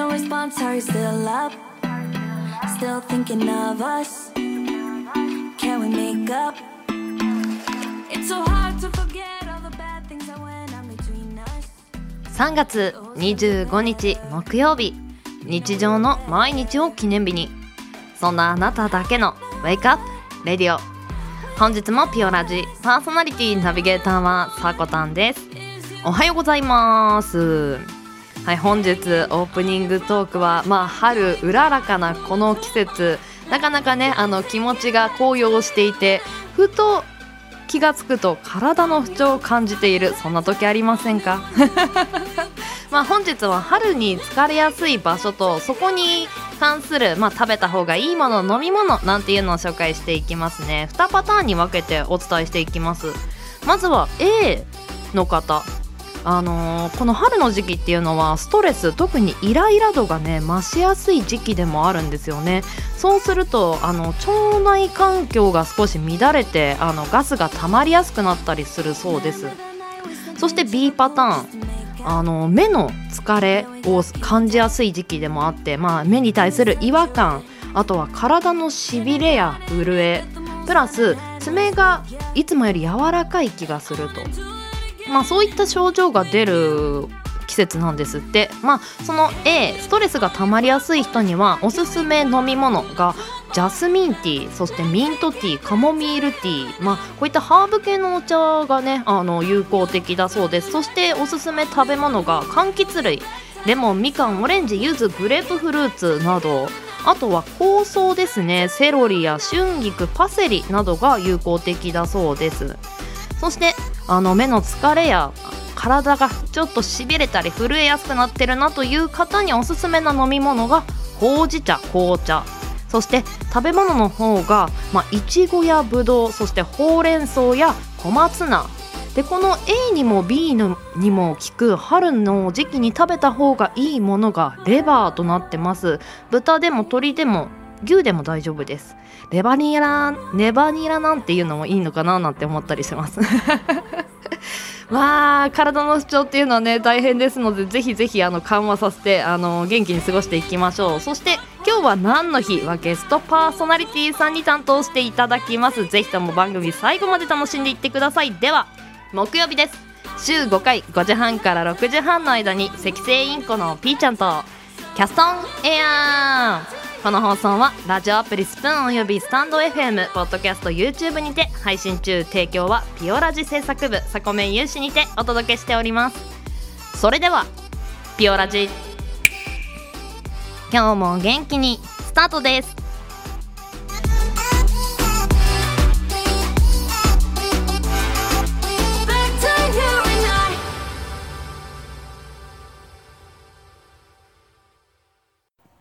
no response, are you still up? Still thinking of us? Can we make up? It's so hard to forget all the bad things that went on between us. 3月25日木曜日日常の毎日を記念日にそんなあなただけの Wake Up Radio 本日もピオラジパーソナリティナビゲーターはさこたんですおはようございますはい本日オープニングトークはまあ春うららかなこの季節。なかなかねあの気持ちが高揚していてふと気がつくと体の不調を感じている。そんな時ありませんか？まあ本日は春に疲れやすい場所とそこに関する、まあ、食べた方がいいもの飲み物なんていうのを紹介していきますね。2パターンに分けてお伝えしていきます。まずは A の方。あのーこの春の時期っていうのはストレス特にイライラ度がね増しやすい時期でもあるんですよね。そうするとあの腸内環境が少し乱れてあのガスが溜まりやすくなったりするそうです。そして B パターン。あの目の疲れを感じやすい時期でもあって、まあ、目に対する違和感あとは体のしびれや震えプラス爪がいつもより柔らかい気がすると。まあそういった症状が出る季節なんですって。まあその A ストレスが溜まりやすい人にはおすすめ飲み物がジャスミンティーそしてミントティーカモミールティー。まあこういったハーブ系のお茶がねあの有効的だそうです。そしておすすめ食べ物が柑橘類。レモンみかんオレンジ柚子グレープフルーツなど。あとは香草ですね。セロリや春菊パセリなどが有効的だそうです。そしてあの目の疲れや体がちょっとしびれたり震えやすくなってるなという方におすすめな飲み物がほうじ茶紅茶。そして食べ物の方がまあいちごやぶどうそしてほうれん草や小松菜。でこの A にも B のにも効く春の時期に食べた方がいいものがレバーとなってます。豚でも鶏でも牛でも大丈夫です。レバニラネバニラなんていうのもいいのかななんて思ったりします。まあ体の不調っていうのはね大変ですのでぜひぜひあの緩和させてあの元気に過ごしていきましょう。そして今日は何の日？はゲストパーソナリティさんに担当していただきます。ぜひとも番組最後まで楽しんでいってください。では木曜日です。週5回5時半から6時半の間に赤星インコのピーちゃんとキャストンエア。ーこの放送はラジオアプリスプーンおよびスタンド FM ポッドキャスト YouTube にて配信中提供はピオラジ制作部サコメン有志にてお届けしております。それではピオラジ。今日も元気にスタートです。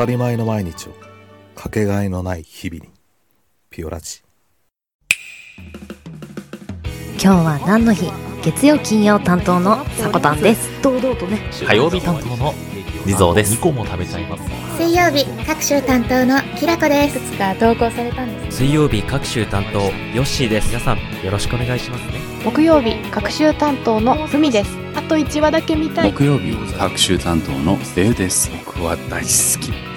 たり前の毎日をかけがえのない日々にピオラジ。今日は何の日？月曜金曜担当のさこたんです。堂々とね。火曜日担当のリゾーです。2個も食べちゃいます。水曜日各週担当のきらこです。いくつか投稿されたんです。水曜日各週担当ヨッシーです。皆さんよろしくお願いしますね。木曜日各週担当のふみです。あと1話だけ見たい。木曜日各週担当のデウです。僕は大好き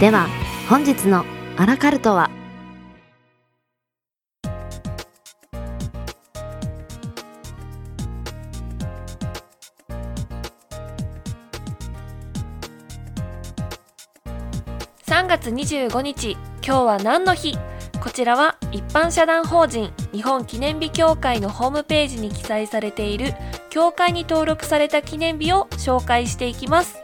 では本日のアラカルトは？3月25日今日は何の日？こちらは一般社団法人日本記念日協会のホームページに記載されている協会に登録された記念日を紹介していきます。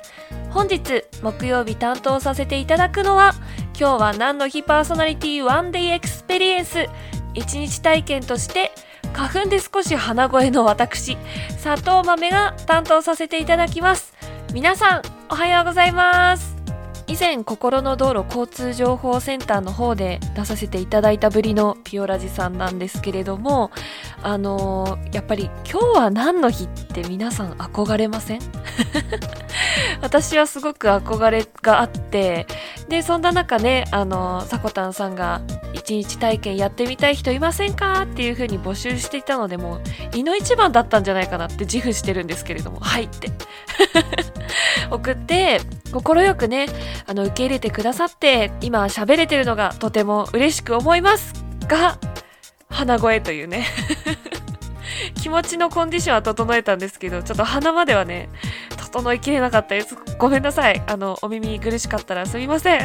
本日木曜日担当させていただくのは今日は何の日パーソナリティ one day experience 一日体験として花粉で少し鼻声の私砂糖豆が担当させていただきます。皆さんおはようございます。以前心の道路交通情報センターの方で出させていただいたぶりのピオラジさんなんですけれどもあのーやっぱり今日は何の日って皆さん憧れません？私はすごく憧れがあってでそんな中ねあのさこたんさんが一日体験やってみたい人いませんか？っていう風に募集していたのでもう胃の一番だったんじゃないかなって自負してるんですけれどもはいって。送って快くねあの受け入れてくださって今喋れてるのがとても嬉しく思います。が鼻声というね。気持ちのコンディションは整えたんですけどちょっと鼻まではね整いきれなかったです。ごめんなさい。あのお耳苦しかったらすみません。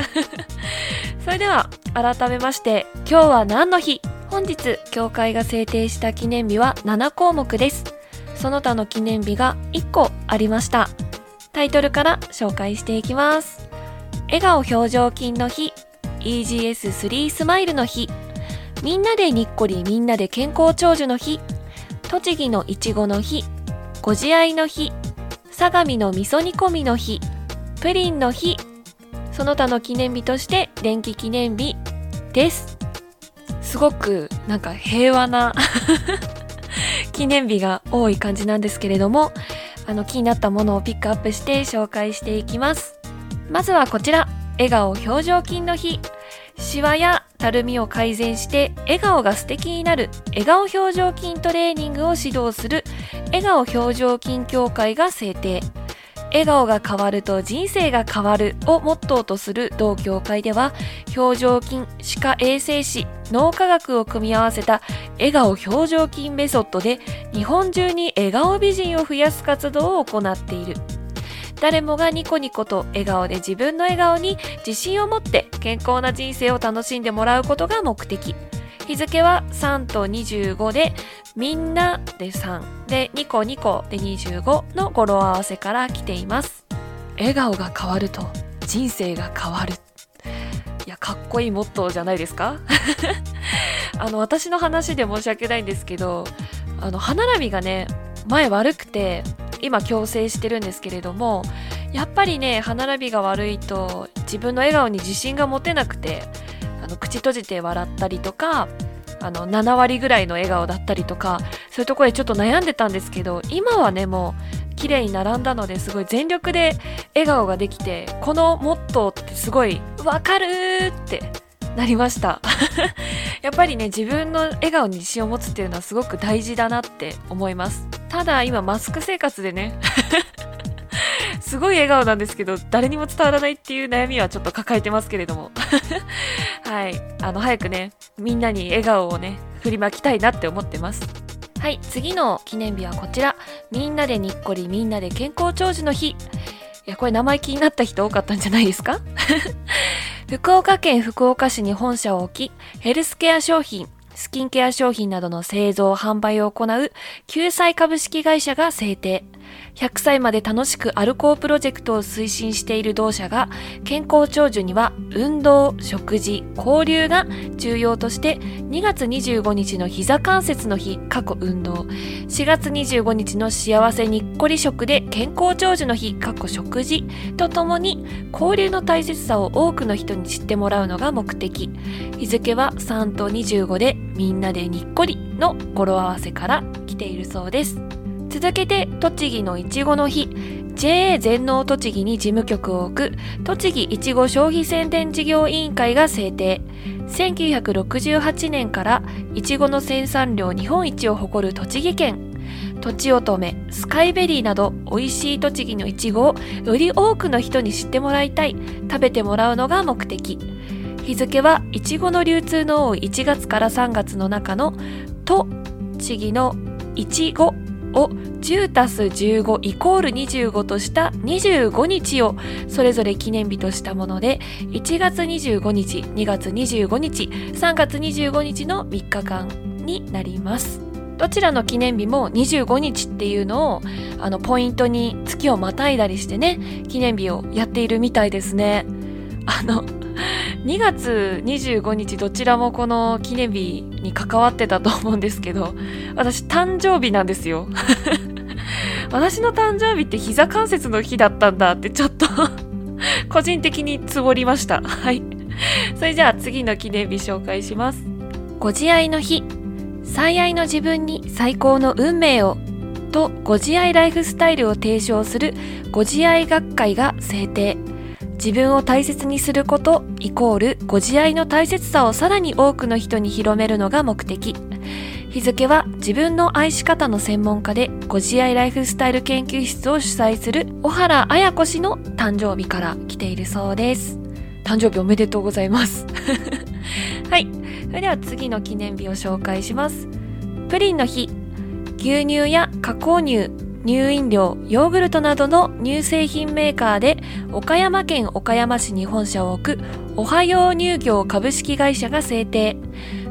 それでは改めまして今日は何の日？本日教会が制定した記念日は7項目です。その他の記念日が1個ありました。タイトルから紹介していきます。笑顔表情筋の日 EGS3 スマイルの日みんなでにっこりみんなで健康長寿の日栃木のいちごの日ご自愛の日相模の味噌煮込みの日プリンの日その他の記念日として電気記念日です。すごくなんか平和な 記念日が多い感じなんですけれどもあの気になったものをピックアップして紹介していきます。まずはこちら。笑顔表情筋の日。シワやたるみを改善して笑顔が素敵になる。笑顔表情筋トレーニングを指導する。笑顔表情筋協会が制定。笑顔が変わると人生が変わる。をモットーとする。同協会では表情筋歯科衛生士脳科学を組み合わせた。笑顔表情筋メソッドで日本中に笑顔美人を増やす活動を行っている。誰もがニコニコと笑顔で自分の笑顔に自信を持って健康な人生を楽しんでもらうことが目的。日付は3と25でみんなで3でニコニコで25の語呂合わせから来ています。笑顔が変わると人生が変わる。いやかっこいいモットーじゃないですか？あの私の話で申し訳ないんですけどあの歯並びがね前悪くて今矯正してるんですけれどもやっぱりね歯並びが悪いと自分の笑顔に自信が持てなくてあの口閉じて笑ったりとかあの7割ぐらいの笑顔だったりとかそういうところでちょっと悩んでたんですけど今はねもう綺麗に並んだのですごい全力で笑顔ができてこのモットーってすごいわかるってなりました。やっぱりね自分の笑顔に自信を持つっていうのはすごく大事だなって思います。ただ今マスク生活でね すごい笑顔なんですけど誰にも伝わらないっていう悩みはちょっと抱えてますけれども。はい。あの早くねみんなに笑顔をね振りまきたいなって思ってます。はい。次の記念日はこちら。みんなでにっこりみんなで健康長寿の日。いやこれ名前気になった人多かったんじゃないですか？福岡県福岡市に本社を置きヘルスケア商品スキンケア商品などの製造、販売を行う救済株式会社が制定。100歳まで楽しく歩こうプロジェクトを推進している同社が健康長寿には運動、食事、交流が重要として2月25日の膝関節の日、過去運動、4月25日の幸せにっこり食で健康長寿の日、過去食事とともに交流の大切さを多くの人に知ってもらうのが目的。日付は3と25でみんなでにっこりの語呂合わせから来ているそうです。続けて栃木のいちごの日。JA 全農栃木に事務局を置く。栃木いちご消費宣伝事業委員会が制定。1968年からいちごの生産量日本一を誇る栃木県。とちおとめ、スカイベリーなど美味しい栃木のいちごをより多くの人に知ってもらいたい。食べてもらうのが目的。日付はいちごの流通の多い1月から3月の中の栃木のいちごを10たす15イコール25とした25日をそれぞれ記念日としたもので1月25日2月25日3月25日の3日間になります。どちらの記念日も25日っていうのをあのポイントに月をまたいだりしてね記念日をやっているみたいですね。あの 2月25日どちらもこの記念日に関わってたと思うんですけど私誕生日なんですよ 私の誕生日って膝関節の日だったんだってちょっと 個人的につぼりました。はい。それじゃあ次の記念日紹介します。ご自愛の日。最愛の自分に最高の運命をとご自愛ライフスタイルを提唱するご自愛学会が制定。自分を大切にすることイコールご自愛の大切さをさらに多くの人に広めるのが目的。日付は自分の愛し方の専門家でご自愛ライフスタイル研究室を主催する小原彩子氏の誕生日から来ているそうです。誕生日おめでとうございます。はい。それでは次の記念日を紹介します。プリンの日。牛乳や加工乳、乳飲料、ヨーグルトなどの乳製品メーカーで岡山県岡山市に本社を置くおはよう乳業株式会社が制定。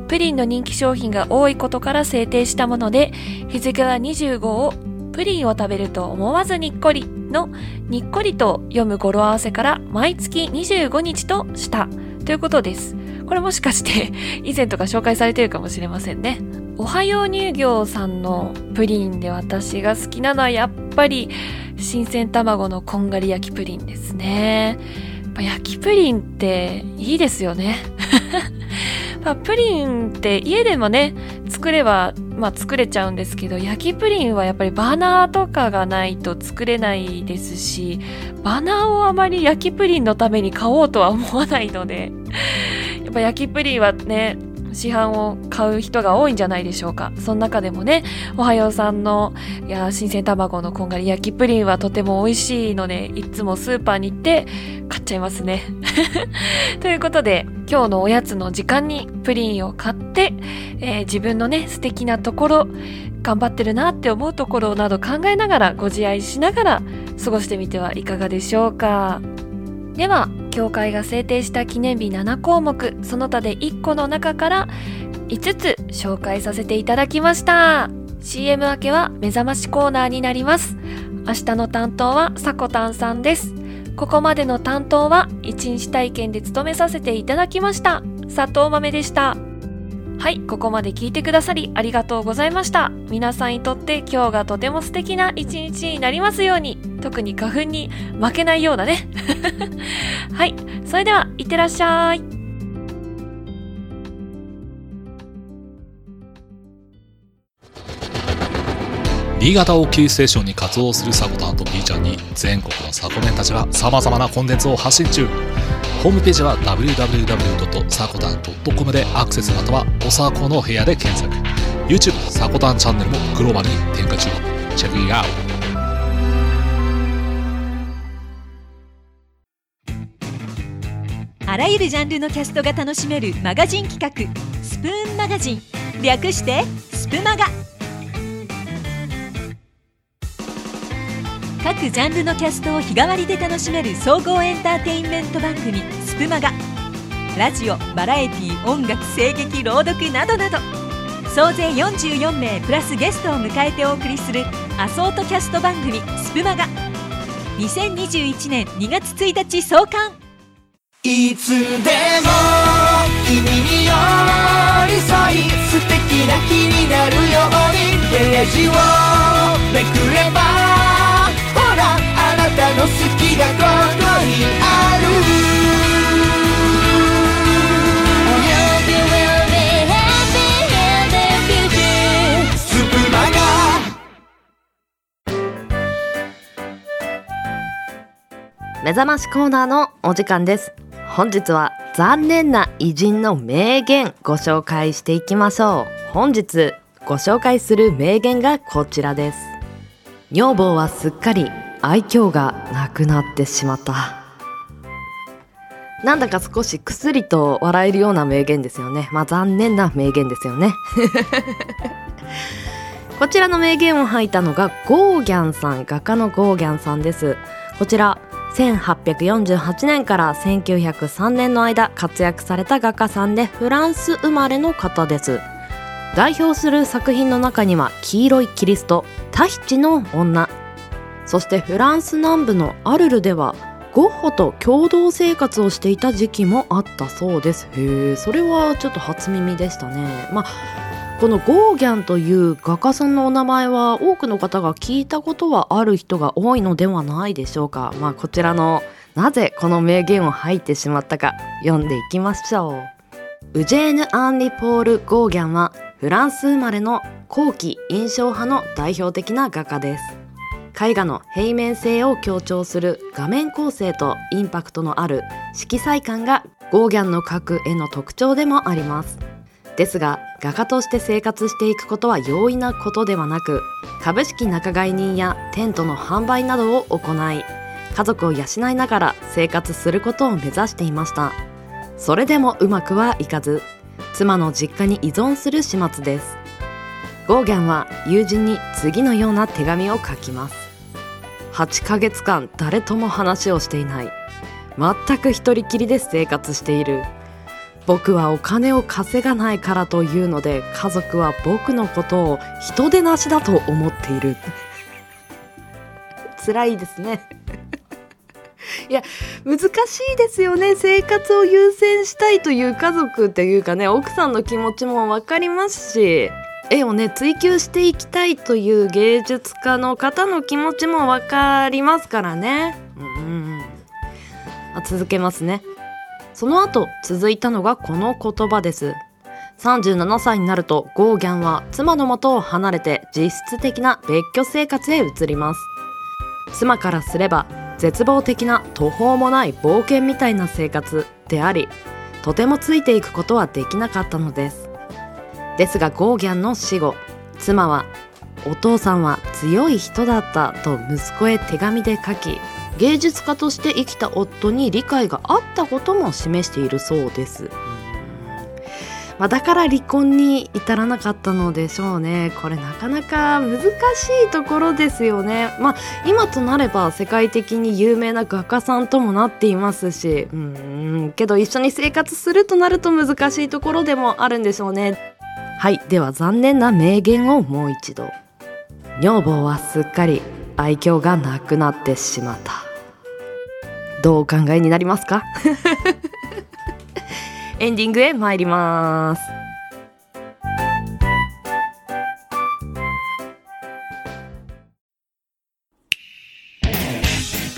プリンの人気商品が多いことから制定したもので、日付は25をプリンを食べると思わずにっこりのにっこりと読む語呂合わせから毎月25日としたということです。これもしかして以前とか紹介されてるかもしれませんね。おはよう乳業さんのプリンで私が好きなのはやっぱり新鮮卵のこんがり焼きプリンですね。焼きプリンっていいですよね。まあ、プリンって家でもね作れば、まあ、作れちゃうんですけど焼きプリンはやっぱりバナーとかがないと作れないですしバナーをあまり焼きプリンのために買おうとは思わないのでやっぱ焼きプリンはね市販を買う人が多いんじゃないでしょうか。その中でもね、おはようさんの、いや、新鮮卵のこんがり焼きプリンはとても美味しいので、いつもスーパーに行って買っちゃいますね。ということで、今日のおやつの時間にプリンを買って、えー、自分のね、素敵なところ、頑張ってるなって思うところなど考えながら、ご自愛しながら過ごしてみてはいかがでしょうか。では、教会が制定した記念日7項目。その他で1個の中から5つ紹介させていただきました。CM 明けは目覚ましコーナーになります。明日の担当はさこたんさんです。ここまでの担当は一日体験で務めさせていただきました。佐藤豆でした。はい、ここまで聞いてくださりありがとうございました。皆さんにとって今日がとても素敵な一日になりますように、特に花粉に負けないようだね。はい、それでは、いってらっしゃい。新潟をキーステーションに活動するサコタンと B ちゃんに全国のサコメンたちが様々なコンテンツを発信中ホームページは www. サコタン .com でアクセスまたはおさこの部屋で検索。YouTube サコタンチャンネルもグローバルに展開中。チェックイアウト。あらゆるジャンルのキャストが楽しめるマガジン企画スプーンマガジン。略してスプマガ。各ジャンルのキャストを日替わりで楽しめる総合エンターテインメント番組「スプマガ」ラジオバラエティ音楽声劇朗読などなど。総勢44名プラスゲストを迎えてお送りするアソートキャスト番組「スプマガ」2021年2月1日創刊。いつでも君に寄り添い素敵な日になるようにページをめくればたの好きがここにある。目覚ましコーナーのお時間です。本日は残念な偉人の名言ご紹介していきましょう。本日ご紹介する名言がこちらです。女房はすっかり愛嬌がなくなってしまった。なんだか少しくすりと笑えるような名言ですよね。まあ残念な名言ですよね。こちらの名言を吐いたのがゴーギャンさん画家のゴーギャンさんです。こちら1848年から1903年の間活躍された画家さんでフランス生まれの方です。代表する作品の中には「黄色いキリスト」「タヒチの女」そしてフランス南部のアルルではゴッホと共同生活をしていた時期もあったそうです。へえそれはちょっと初耳でしたね。まあこのゴーギャンという画家さんのお名前は多くの方が聞いたことはある人が多いのではないでしょうか。まあこちらのなぜこの名言を吐いてしまったか読んでいきましょう。ウジェーヌ・アンリ・ポール・ゴーギャンはフランス生まれの後期印象派の代表的な画家です。絵画の平面性を強調する画面構成とインパクトのある色彩感がゴーギャンの描く絵の特徴でもあります。ですが画家として生活していくことは容易なことではなく株式仲買人やテントの販売などを行い家族を養いながら生活することを目指していました。それでもうまくはいかず妻の実家に依存する始末です。ゴーギャンは友人に次のような手紙を書きます。8ヶ月間誰とも話をしていない。全く一人きりで生活している。僕はお金を稼がないからというので家族は僕のことを人でなしだと思っている。辛いですね。いや難しいですよね。生活を優先したいという家族っていうかね奥さんの気持ちも分かりますし。絵をね追求していきたいという芸術家の方の気持ちも分かりますからね。うんあ続けますね。その後続いたのがこの言葉です。37歳になるとゴーギャンは妻の元を離れて実質的な別居生活へ移ります。妻からすれば絶望的な途方もない冒険みたいな生活でありとてもついていくことはできなかったのですですがゴーギャンの死後妻はお父さんは強い人だったと息子へ手紙で書き芸術家として生きた夫に理解があったことも示しているそうです。まあ、だから離婚に至らなかったのでしょうね。これなかなか難しいところですよね。まあ今となれば世界的に有名な画家さんともなっていますしうんけど一緒に生活するとなると難しいところでもあるんでしょうね。はいでは残念な名言をもう一度。女房はすっかり愛嬌がなくなってしまった。どうお考えになりますか？エンディングへ参ります。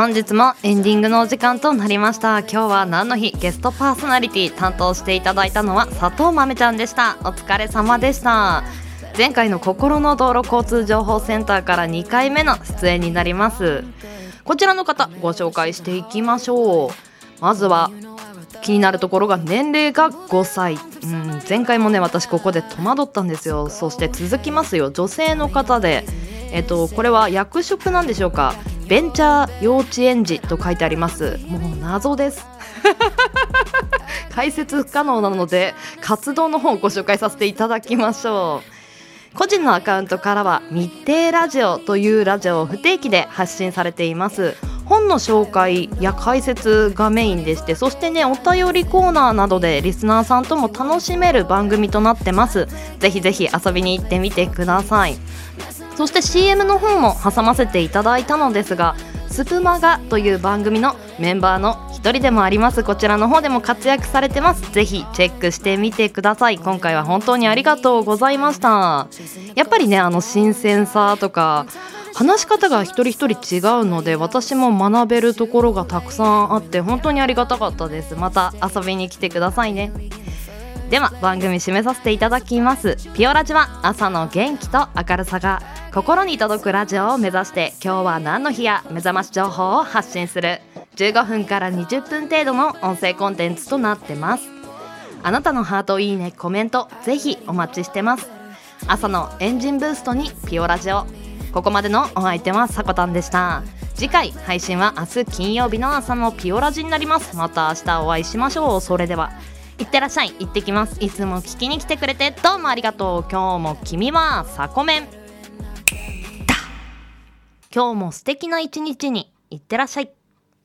本日もエンディングのお時間となりました。今日は何の日？ゲストパーソナリティ担当していただいたのは佐藤豆ちゃんでした。お疲れ様でした。前回の心の道路交通情報センターから2回目の出演になります。こちらの方ご紹介していきましょう。まずは気になるところが年齢が5歳、うん、前回もね私ここで戸惑ったんですよ。そして続きますよ。女性の方で。えっとこれは役職なんでしょうか？ベンチャー幼稚園児と書いてあります。もう謎です。解説不可能なので活動の方をご紹介させていただきましょう。個人のアカウントからは密偵ラジオというラジオを不定期で発信されています。本の紹介や解説がメインでしてそしてねお便りコーナーなどでリスナーさんとも楽しめる番組となってます。ぜひぜひ遊びに行ってみてください。そして CM の方も挟ませていただいたのですがスプマガという番組のメンバーの一人でもあります。こちらの方でも活躍されてます。ぜひチェックしてみてください。今回は本当にありがとうございました。やっぱりねあの新鮮さとか話し方が一人一人違うので私も学べるところがたくさんあって本当にありがたかったです。また遊びに来てくださいね。では番組締めさせていただきます。ピオラジは朝の元気と明るさが。心に届くラジオを目指して今日は何の日や目覚まし情報を発信する。15分から20分程度の音声コンテンツとなってます。あなたのハートいいねコメントぜひお待ちしてます。朝のエンジンブーストにピオラジオ。ここまでのお相手はさこたんでした。次回配信は明日金曜日の朝のピオラジになります。また明日お会いしましょう。それではいってらっしゃい。行ってきます。いつも聞きに来てくれてどうもありがとう。今日も君はさこめん今日も素敵な一日にいってらっしゃい。